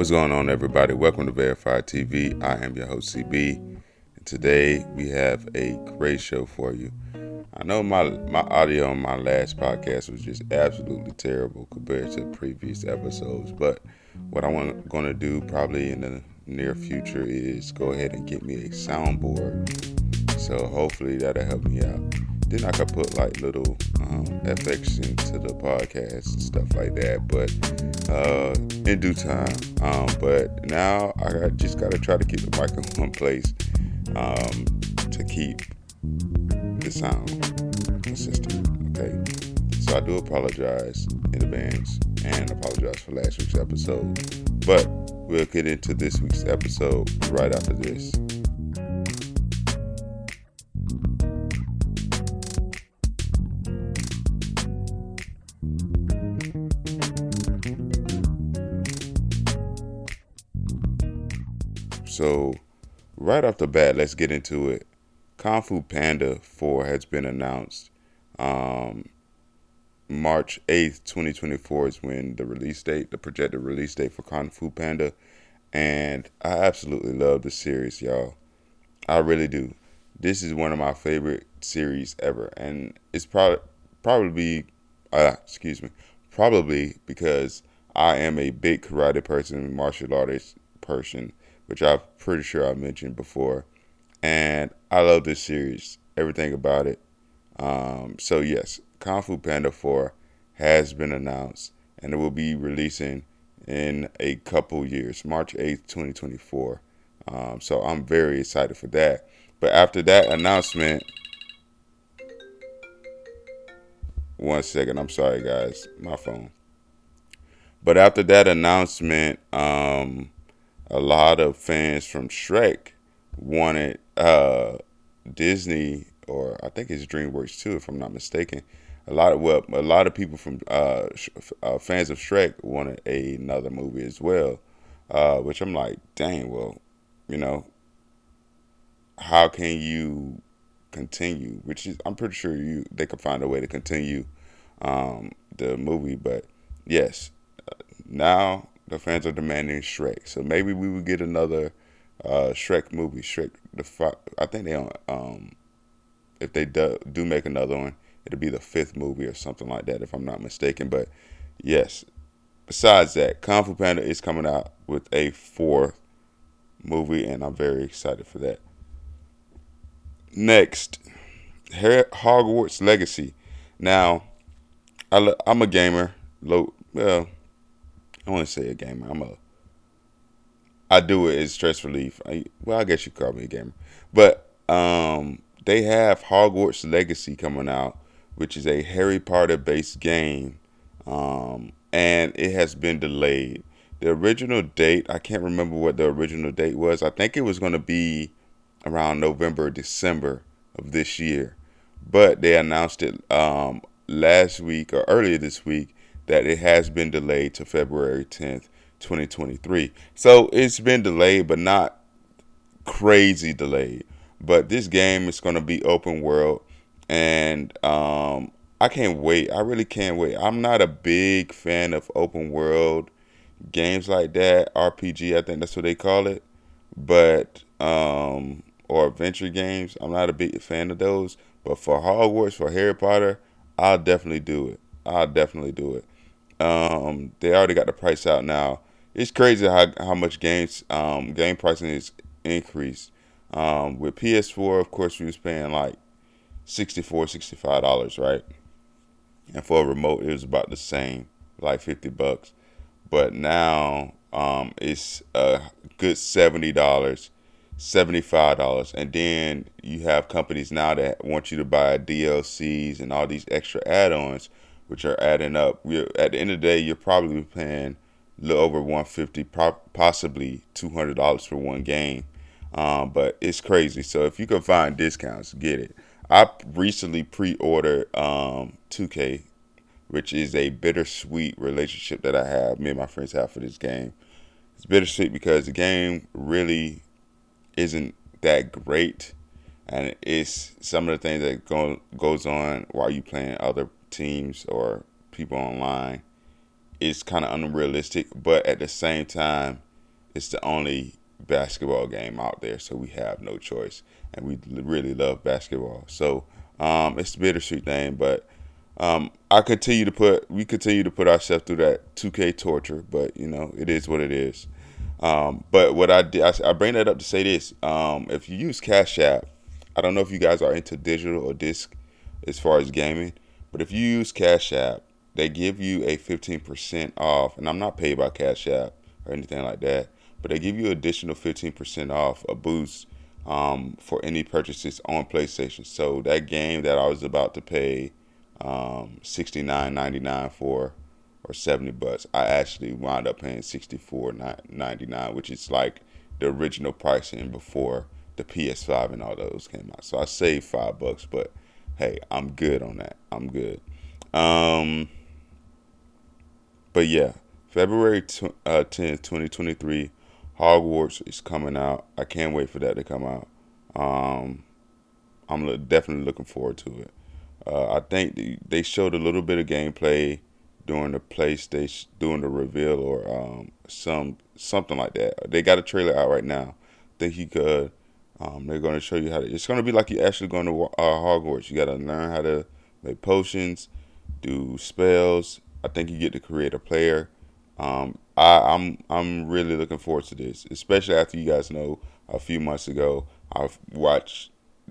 What's going on, everybody? Welcome to Verified TV. I am your host, CB. And today we have a great show for you. I know my my audio on my last podcast was just absolutely terrible compared to previous episodes, but what I'm going to do probably in the near future is go ahead and get me a soundboard. So hopefully that'll help me out. Then I could put like little um, FX into the podcast and stuff like that. But uh, in due time. Um, but now I just got to try to keep the mic in one place um, to keep the sound consistent. Okay. So I do apologize in advance and apologize for last week's episode. But we'll get into this week's episode right after this. So, right off the bat, let's get into it. Kung Fu Panda 4 has been announced. Um, March 8th, 2024 is when the release date, the projected release date for Kung Fu Panda. And I absolutely love the series, y'all. I really do. This is one of my favorite series ever. And it's probably, probably, uh, excuse me, probably because I am a big karate person, martial artist person which I'm pretty sure I mentioned before. And I love this series, everything about it. Um, so, yes, Kung Fu Panda 4 has been announced and it will be releasing in a couple years, March 8th, 2024. Um, so, I'm very excited for that. But after that announcement, one second, I'm sorry, guys, my phone. But after that announcement, um, a lot of fans from Shrek wanted uh, Disney, or I think it's DreamWorks too, if I'm not mistaken. A lot of well, a lot of people from uh, uh, fans of Shrek wanted a, another movie as well, uh, which I'm like, dang, well, you know, how can you continue? Which is, I'm pretty sure you they could find a way to continue um, the movie, but yes, uh, now the fans are demanding Shrek. So maybe we would get another uh, Shrek movie. Shrek the I think they um if they do, do make another one, it'll be the fifth movie or something like that if I'm not mistaken. But yes, besides that, Kung Fu Panda is coming out with a fourth movie, and I'm very excited for that. Next, Hogwarts Legacy. Now, I, am a gamer. Low, well, I want to say a gamer. I'm a. I do it as stress relief. I, well, I guess you call me a gamer, but um, they have Hogwarts Legacy coming out, which is a Harry Potter based game, um, and it has been delayed. The original date, I can't remember what the original date was. I think it was going to be around November, December of this year, but they announced it um, last week or earlier this week that it has been delayed to February 10th, 2023. So it's been delayed, but not crazy delayed. But this game is going to be open world, and um, I can't wait. I really can't wait. I'm not a big fan of open world games like that. RPG, I think that's what they call it. But um, or adventure games, I'm not a big fan of those. But for Hogwarts, for Harry Potter, I'll definitely do it. I'll definitely do it. Um, they already got the price out now. It's crazy how how much games um, game pricing is increased. Um, with PS4, of course, we was paying like 64 dollars, right? And for a remote, it was about the same, like fifty bucks. But now um, it's a good seventy dollars, seventy five dollars, and then you have companies now that want you to buy DLCs and all these extra add ons which are adding up. We're, at the end of the day, you're probably paying a little over 150 possibly $200 for one game. Um, but it's crazy. So if you can find discounts, get it. I recently pre-ordered um, 2K, which is a bittersweet relationship that I have. Me and my friends have for this game. It's bittersweet because the game really isn't that great, and it's some of the things that go, goes on while you're playing other teams or people online is kind of unrealistic, but at the same time, it's the only basketball game out there, so we have no choice, and we really love basketball. So um, it's a bittersweet thing, but um, I continue to put we continue to put ourselves through that 2K torture, but you know it is what it is. Um, but what I did, I, I, bring that up to say this: um, if you use Cash App, I don't know if you guys are into digital or disc as far as gaming, but if you use Cash App, they give you a 15% off, and I'm not paid by Cash App or anything like that, but they give you an additional 15% off a boost um, for any purchases on PlayStation. So that game that I was about to pay um, 69.99 for or 70 bucks, I actually wound up paying 64.99, which is like the original pricing before the PS5 and all those came out. So I saved five bucks, but hey, I'm good on that. I'm good. Um, but yeah, February t- uh, 10th, 2023, Hogwarts is coming out. I can't wait for that to come out. Um, I'm lo- definitely looking forward to it. Uh, I think they showed a little bit of gameplay during the PlayStation, doing the reveal or um, some something like that. They got a trailer out right now. I think you could. Um, they're going to show you how to. It's going to be like you're actually going to uh, Hogwarts. You got to learn how to make potions, do spells. I think you get to create a player. Um, I, I'm I'm really looking forward to this, especially after you guys know a few months ago I've watched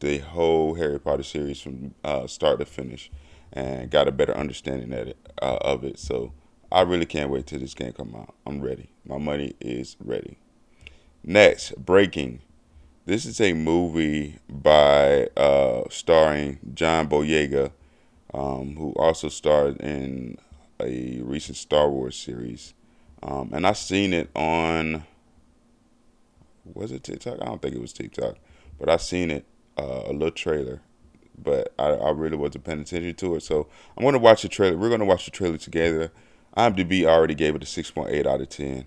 the whole Harry Potter series from uh, start to finish and got a better understanding of it, uh, of it. So I really can't wait till this game come out. I'm ready. My money is ready. Next, Breaking. This is a movie by uh, starring John Boyega, um, who also starred in a recent Star Wars series. Um, and I seen it on was it TikTok? I don't think it was TikTok, but I seen it uh, a little trailer, but I, I really wasn't paying attention to it. So I'm gonna watch the trailer. We're gonna watch the trailer together. IMDb already gave it a 6.8 out of 10.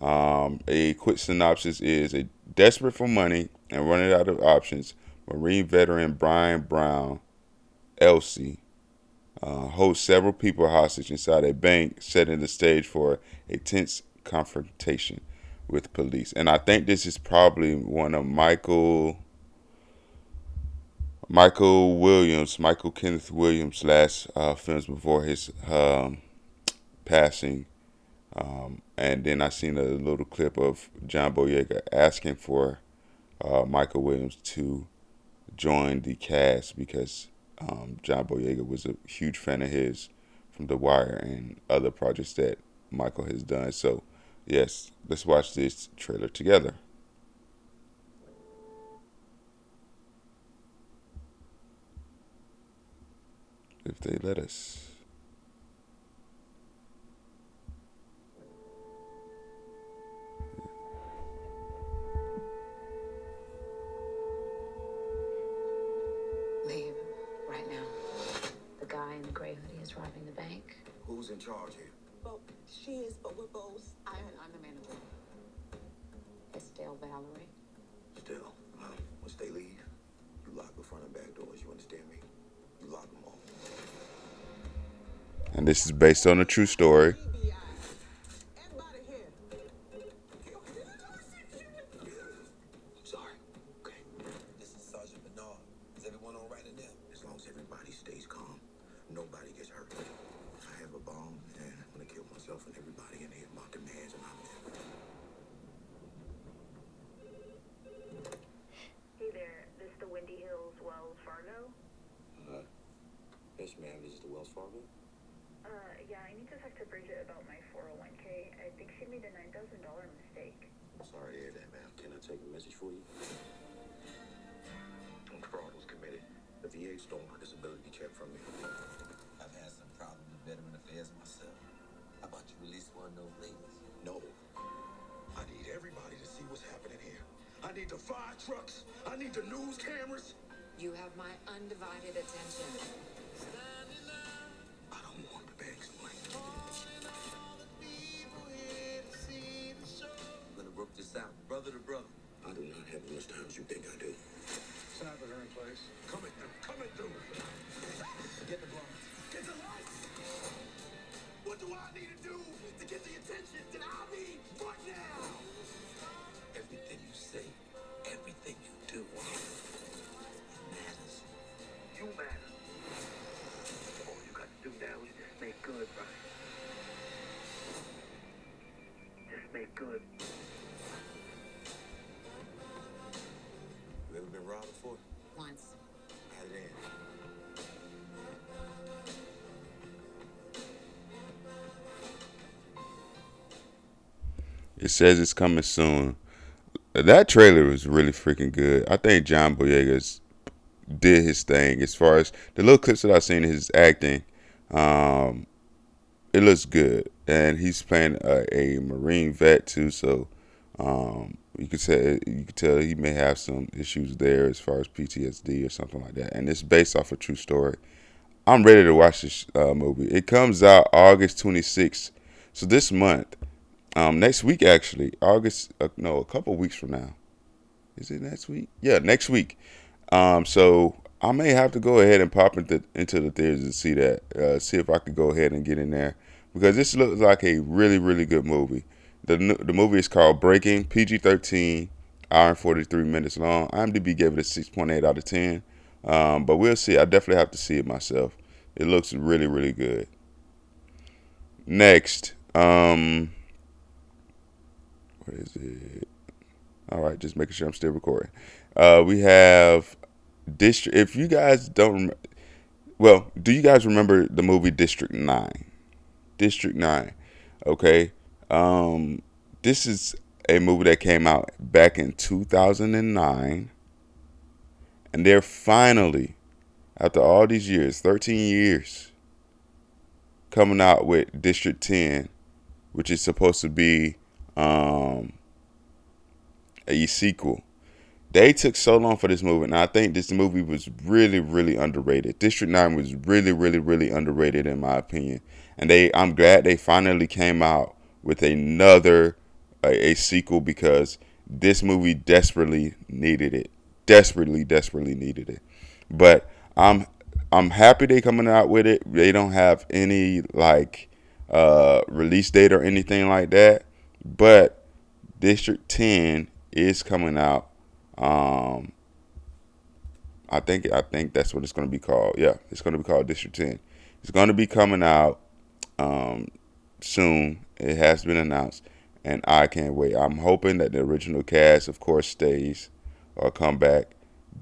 Um, a quick synopsis is a desperate for money and running out of options. Marine veteran Brian Brown, Elsie, uh, holds several people hostage inside a bank, setting the stage for a tense confrontation with police. And I think this is probably one of Michael Michael Williams, Michael Kenneth Williams' last uh, films before his um, passing. Um, and then I seen a little clip of John Boyega asking for uh, Michael Williams to join the cast because um, John Boyega was a huge fan of his from The Wire and other projects that Michael has done. So Yes, let's watch this trailer together. If they let us. Is based on a true story. Release one of those ladies? No. I need everybody to see what's happening here. I need the fire trucks. I need the news cameras. You have my undivided attention. I don't want the bank's money. I'm gonna work this out, brother to brother. I do not have as much time as you think I do. Cyber her in place. Coming through, coming through. Get the blinds. Get the lights. What do I need Just make good. You ever been robbed before? Once. How did it? It says it's coming soon. That trailer was really freaking good. I think John Boyega's did his thing as far as the little clips that I've seen his acting. Um, it looks good, and he's playing a, a Marine vet too. So um, you could say you could tell he may have some issues there as far as PTSD or something like that. And it's based off a true story. I'm ready to watch this uh, movie. It comes out August 26th, so this month, um, next week actually, August uh, no, a couple weeks from now. Is it next week? Yeah, next week. Um, so I may have to go ahead and pop into into the theaters and see that. Uh, see if I could go ahead and get in there because this looks like a really really good movie. The the movie is called Breaking, PG-13, hour and 43 minutes long. IMDb gave it a 6.8 out of 10. Um, but we'll see. I definitely have to see it myself. It looks really really good. Next, um, what is it? All right, just making sure I'm still recording. Uh, we have district. If you guys don't, well, do you guys remember the movie District Nine? District Nine. Okay. Um, this is a movie that came out back in 2009, and they're finally, after all these years, 13 years, coming out with District 10, which is supposed to be um, a sequel. They took so long for this movie, and I think this movie was really, really underrated. District Nine was really, really, really underrated in my opinion, and they I'm glad they finally came out with another a, a sequel because this movie desperately needed it, desperately, desperately needed it. But I'm I'm happy they coming out with it. They don't have any like uh, release date or anything like that, but District 10 is coming out. Um, I think I think that's what it's going to be called. Yeah, it's going to be called District 10. It's going to be coming out um, soon. It has been announced, and I can't wait. I'm hoping that the original cast, of course, stays or come back.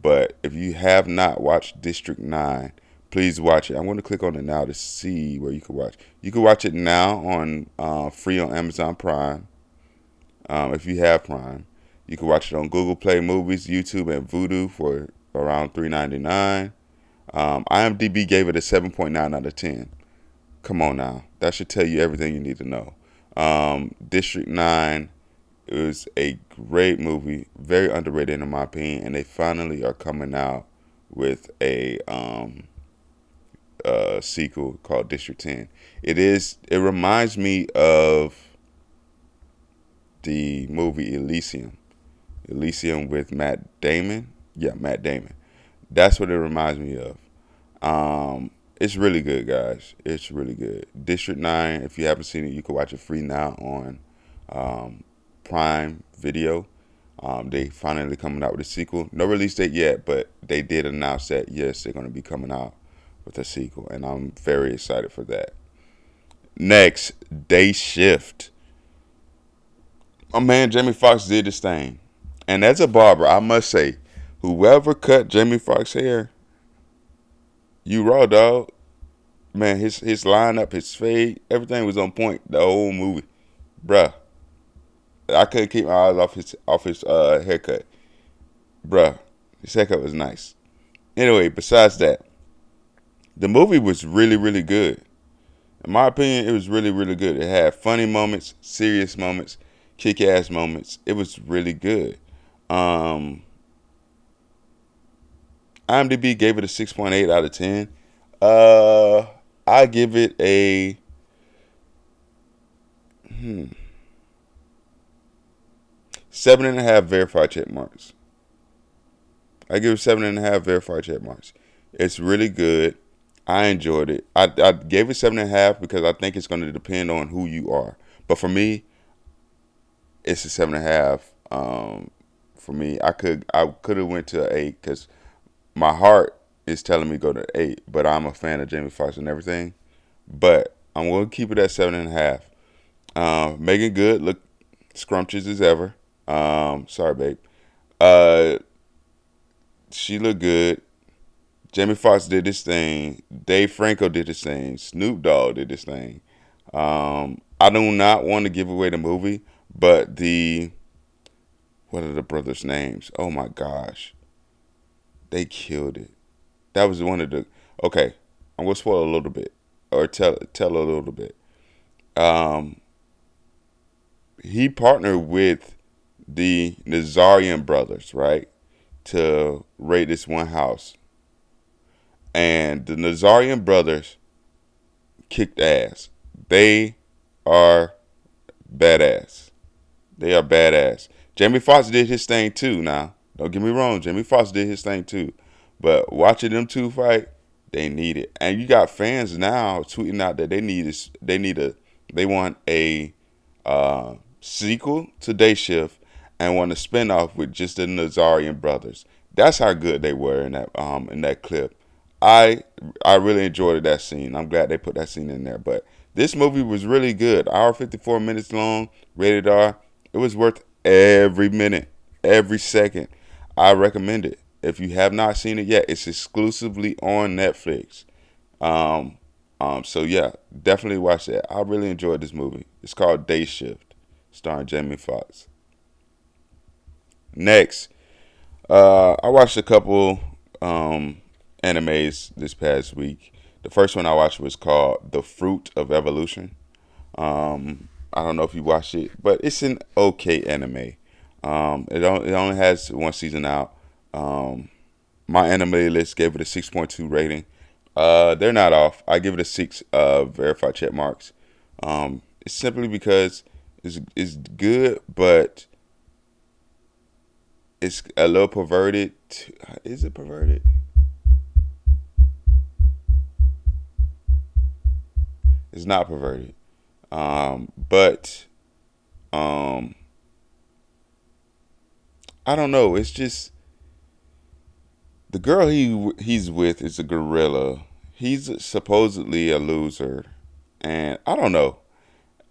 But if you have not watched District 9, please watch it. I'm going to click on it now to see where you can watch. You can watch it now on uh, free on Amazon Prime. Um, if you have Prime, you can watch it on Google Play Movies, YouTube, and Vudu for around $3.99. Um, IMDb gave it a 7.9 out of 10. Come on now, that should tell you everything you need to know. Um, District 9 is a great movie, very underrated in my opinion, and they finally are coming out with a um, uh, sequel called District 10. It is. It reminds me of the movie Elysium. Elysium with Matt Damon. Yeah, Matt Damon. That's what it reminds me of. Um, it's really good, guys. It's really good. District 9, if you haven't seen it, you can watch it free now on um, Prime Video. Um, they finally coming out with a sequel. No release date yet, but they did announce that yes, they're going to be coming out with a sequel, and I'm very excited for that. Next, Day Shift. My man Jamie Foxx did this thing, and as a barber, I must say, whoever cut Jamie Foxx hair, you raw dog. Man, his his lineup, his fade, everything was on point the whole movie, bruh. I couldn't keep my eyes off his off his uh, haircut, bruh. His haircut was nice. Anyway, besides that, the movie was really really good. In my opinion, it was really really good. It had funny moments, serious moments, kick ass moments. It was really good. Um, IMDb gave it a six point eight out of ten. Uh, I give it a hmm seven and a half verified check marks. I give it seven and a half verified check marks. It's really good. I enjoyed it. I, I gave it seven and a half because I think it's going to depend on who you are. But for me, it's a seven and a half. Um, for me, I could I could have went to eight because my heart is telling me go to eight. But I'm a fan of Jamie Foxx and everything. But I'm going to keep it at seven and a half. Uh, Meagan Good look scrumptious as ever. Um, sorry, babe. Uh, she looked good. Jamie Foxx did this thing. Dave Franco did this thing. Snoop Dogg did this thing. Um, I do not want to give away the movie, but the what are the brothers' names? Oh my gosh, they killed it. That was one of the okay. I'm gonna spoil a little bit or tell tell a little bit. Um, he partnered with the Nazarian brothers, right, to raid this one house. And the Nazarian brothers kicked ass. They are badass. They are badass. Jamie Foxx did his thing too. Now, don't get me wrong, Jamie Foxx did his thing too. But watching them two fight, they need it. And you got fans now tweeting out that they need a, they need a they want a uh, sequel to Day Shift and want a spinoff with just the Nazarian brothers. That's how good they were in that um in that clip. I I really enjoyed that scene. I'm glad they put that scene in there. But this movie was really good. Hour 54 minutes long, rated R. It was worth every minute, every second. I recommend it. If you have not seen it yet, it's exclusively on Netflix. Um, um, so yeah, definitely watch that. I really enjoyed this movie. It's called Day Shift, starring Jamie Foxx. Next, uh, I watched a couple um, animes this past week. The first one I watched was called The Fruit of Evolution. Um, I don't know if you watched it, but it's an okay anime. Um, it, only, it only has one season out. Um, MyAnimeList gave it a 6.2 rating. Uh, they're not off. I give it a six uh, verified check marks. Um, it's simply because it's, it's good, but it's a little perverted. Is it perverted? It's not perverted. Um, but um, I don't know. It's just the girl he he's with is a gorilla. He's supposedly a loser, and I don't know.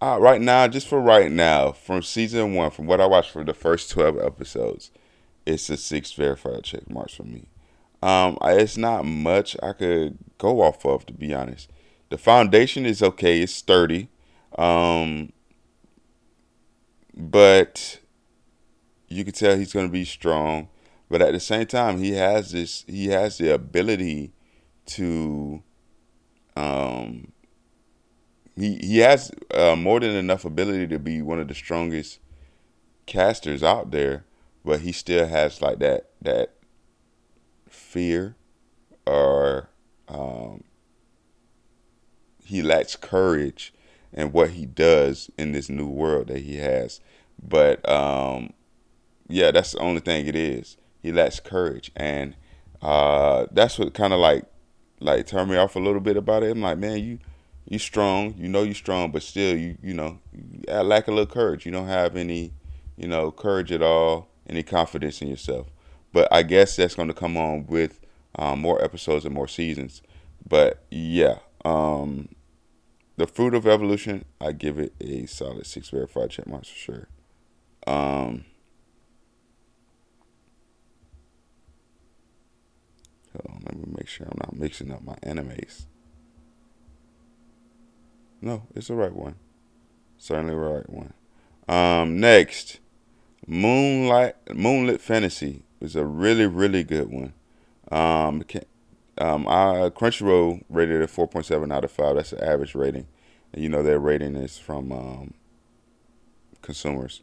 Uh, right now, just for right now, from season one, from what I watched for the first twelve episodes, it's a six verified check marks for me. Um, it's not much I could go off of, to be honest. The foundation is okay; it's sturdy, um, but you can tell he's going to be strong. But at the same time, he has this. He has the ability to. Um, he he has uh, more than enough ability to be one of the strongest casters out there, but he still has like that that fear or um, he lacks courage in what he does in this new world that he has. But um, yeah, that's the only thing it is he lacks courage, and uh, that's what kind of like like turned me off a little bit about it. I'm like, man, you you strong, you know you strong, but still you you know you lack a little courage. You don't have any you know courage at all, any confidence in yourself. But I guess that's going to come on with um, more episodes and more seasons. But yeah, um, the fruit of evolution, I give it a solid six verified check marks for sure. Um, Let me make sure I'm not mixing up my animes. No, it's the right one. Certainly the right one. Um, next, Moonlight Moonlit Fantasy is a really really good one. Um, um, I Crunchyroll rated it 4.7 out of five. That's the average rating, and you know their rating is from um, consumers.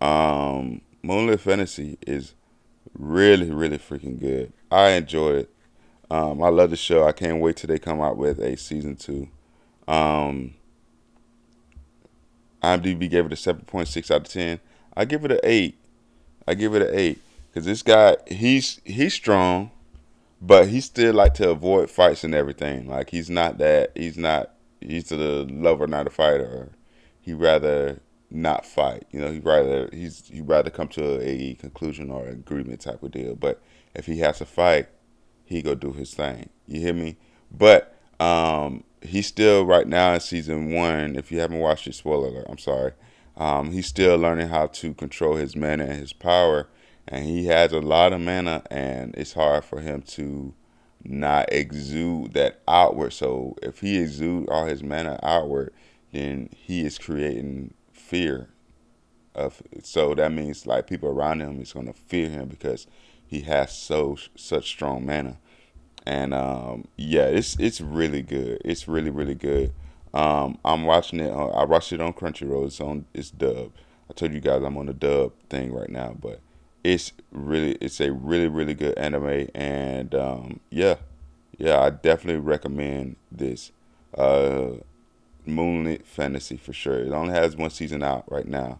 Um, Moonlit Fantasy is really really freaking good. I enjoy it. Um, I love the show. I can't wait till they come out with a season two. Um, IMDb gave it a seven point six out of ten. I give it an eight. I give it an eight because this guy he's he's strong, but he still like to avoid fights and everything. Like he's not that. He's not. He's the lover, not a fighter. He rather not fight. You know, he rather he's he rather come to a conclusion or agreement type of deal. But if he has to fight, he go do his thing. You hear me? But um, he's still right now in season one. If you haven't watched it, spoiler alert. I'm sorry. Um, he's still learning how to control his mana and his power, and he has a lot of mana, and it's hard for him to not exude that outward. So if he exude all his mana outward, then he is creating fear of. So that means like people around him is gonna fear him because he has so such strong mana. And um, yeah, it's it's really good. It's really really good. Um, I'm watching it. On, I watched it on Crunchyroll. It's on. It's dub. I told you guys I'm on the dub thing right now, but it's really it's a really really good anime, and um, yeah, yeah, I definitely recommend this. Uh, Moonlit Fantasy for sure. It only has one season out right now.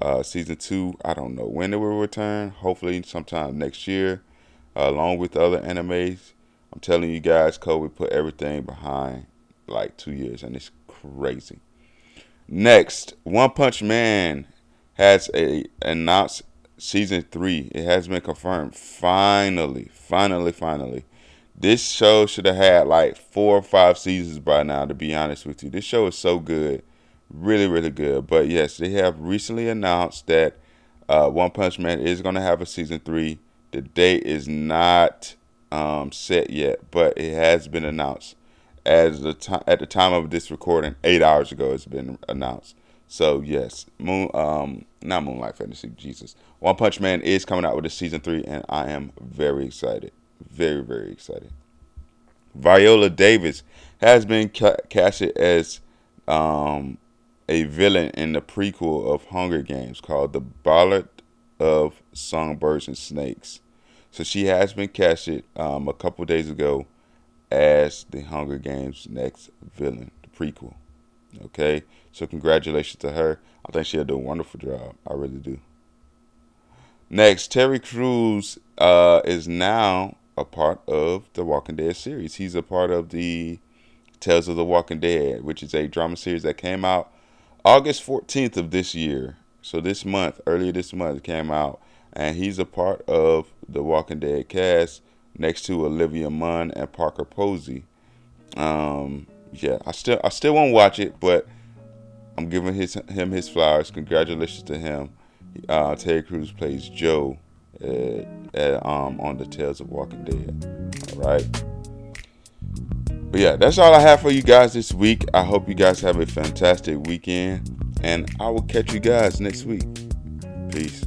Uh, season two, I don't know when it will return. Hopefully, sometime next year, uh, along with other animes. I'm telling you guys, COVID put everything behind like two years, and it's crazy. Next, One Punch Man has a announced season three. It has been confirmed. Finally, finally, finally. This show should have had like four or five seasons by now, to be honest with you. This show is so good. Really, really good. But yes, they have recently announced that uh, One Punch Man is going to have a season three. The date is not um, set yet, but it has been announced. As the time at the time of this recording, eight hours ago, it's been announced. So yes, Moon, um, not Moonlight Fantasy, Jesus. One Punch Man is coming out with a season three, and I am very excited, very very excited. Viola Davis has been ca- casted as um, a villain in the prequel of Hunger Games called The Ballad of Songbirds and Snakes. So she has been casted um, a couple days ago as the Hunger Games next villain, the prequel. Okay, so congratulations to her. I think she'll do a wonderful job. I really do. Next, Terry Crews uh, is now a part of the Walking Dead series. He's a part of the Tales of the Walking Dead, which is a drama series that came out August 14th of this year. So this month, earlier this month, came out, and he's a part of the Walking Dead cast next to Olivia Munn and Parker Posey. Um, yeah, I still I still won't watch it, but I'm giving his him his flowers. Congratulations to him. Uh, Terry Crews plays Joe at, at, um, on the Tales of Walking Dead. All right. But yeah, that's all I have for you guys this week. I hope you guys have a fantastic weekend, and I will catch you guys next week. Peace.